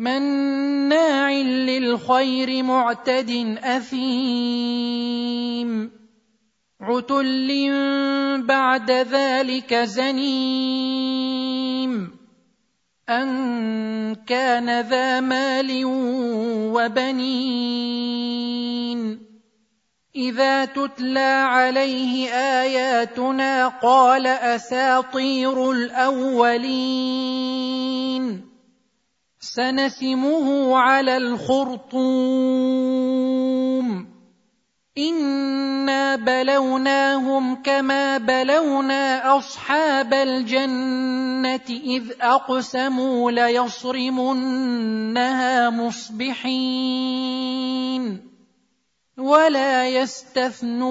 مناع للخير معتد أثيم. عتل بعد ذلك زنيم. أن كان ذا مال وبنين. إذا تتلى عليه آياتنا قال أساطير الأولين. سنسمه على الخرطوم. انا بلوناهم كما بلونا اصحاب الجنه اذ اقسموا ليصرمنها مصبحين ولا يستثنون.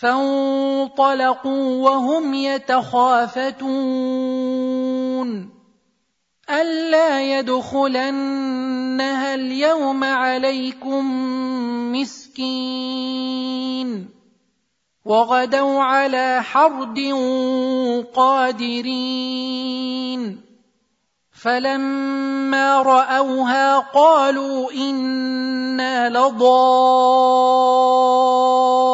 فانطلقوا وهم يتخافتون. ألا يدخلنها اليوم عليكم مسكين. وغدوا على حرد قادرين. فلما رأوها قالوا إنا لضالون.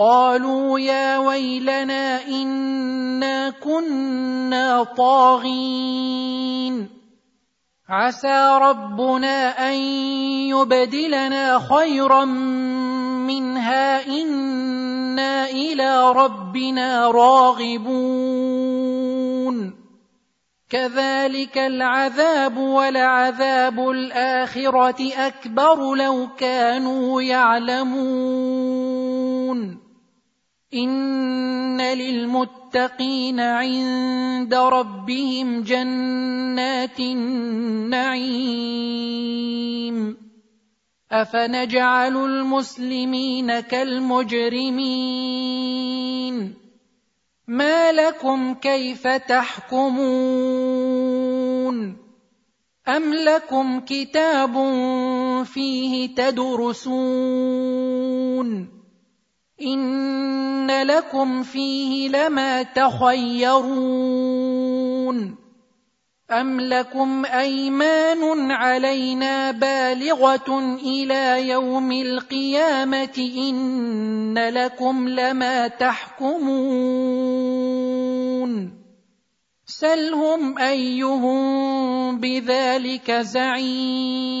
قالوا يا ويلنا إنا كنا طاغين. عسى ربنا أن يبدلنا خيرا منها إنا إلى ربنا راغبون. كذلك العذاب ولعذاب الآخرة أكبر لو كانوا يعلمون. ان للمتقين عند ربهم جنات النعيم افنجعل المسلمين كالمجرمين ما لكم كيف تحكمون ام لكم كتاب فيه تدرسون ان لكم فيه لما تخيرون أم لكم أيمان علينا بالغة إلى يوم القيامة إن لكم لما تحكمون سلهم أيهم بذلك زعيم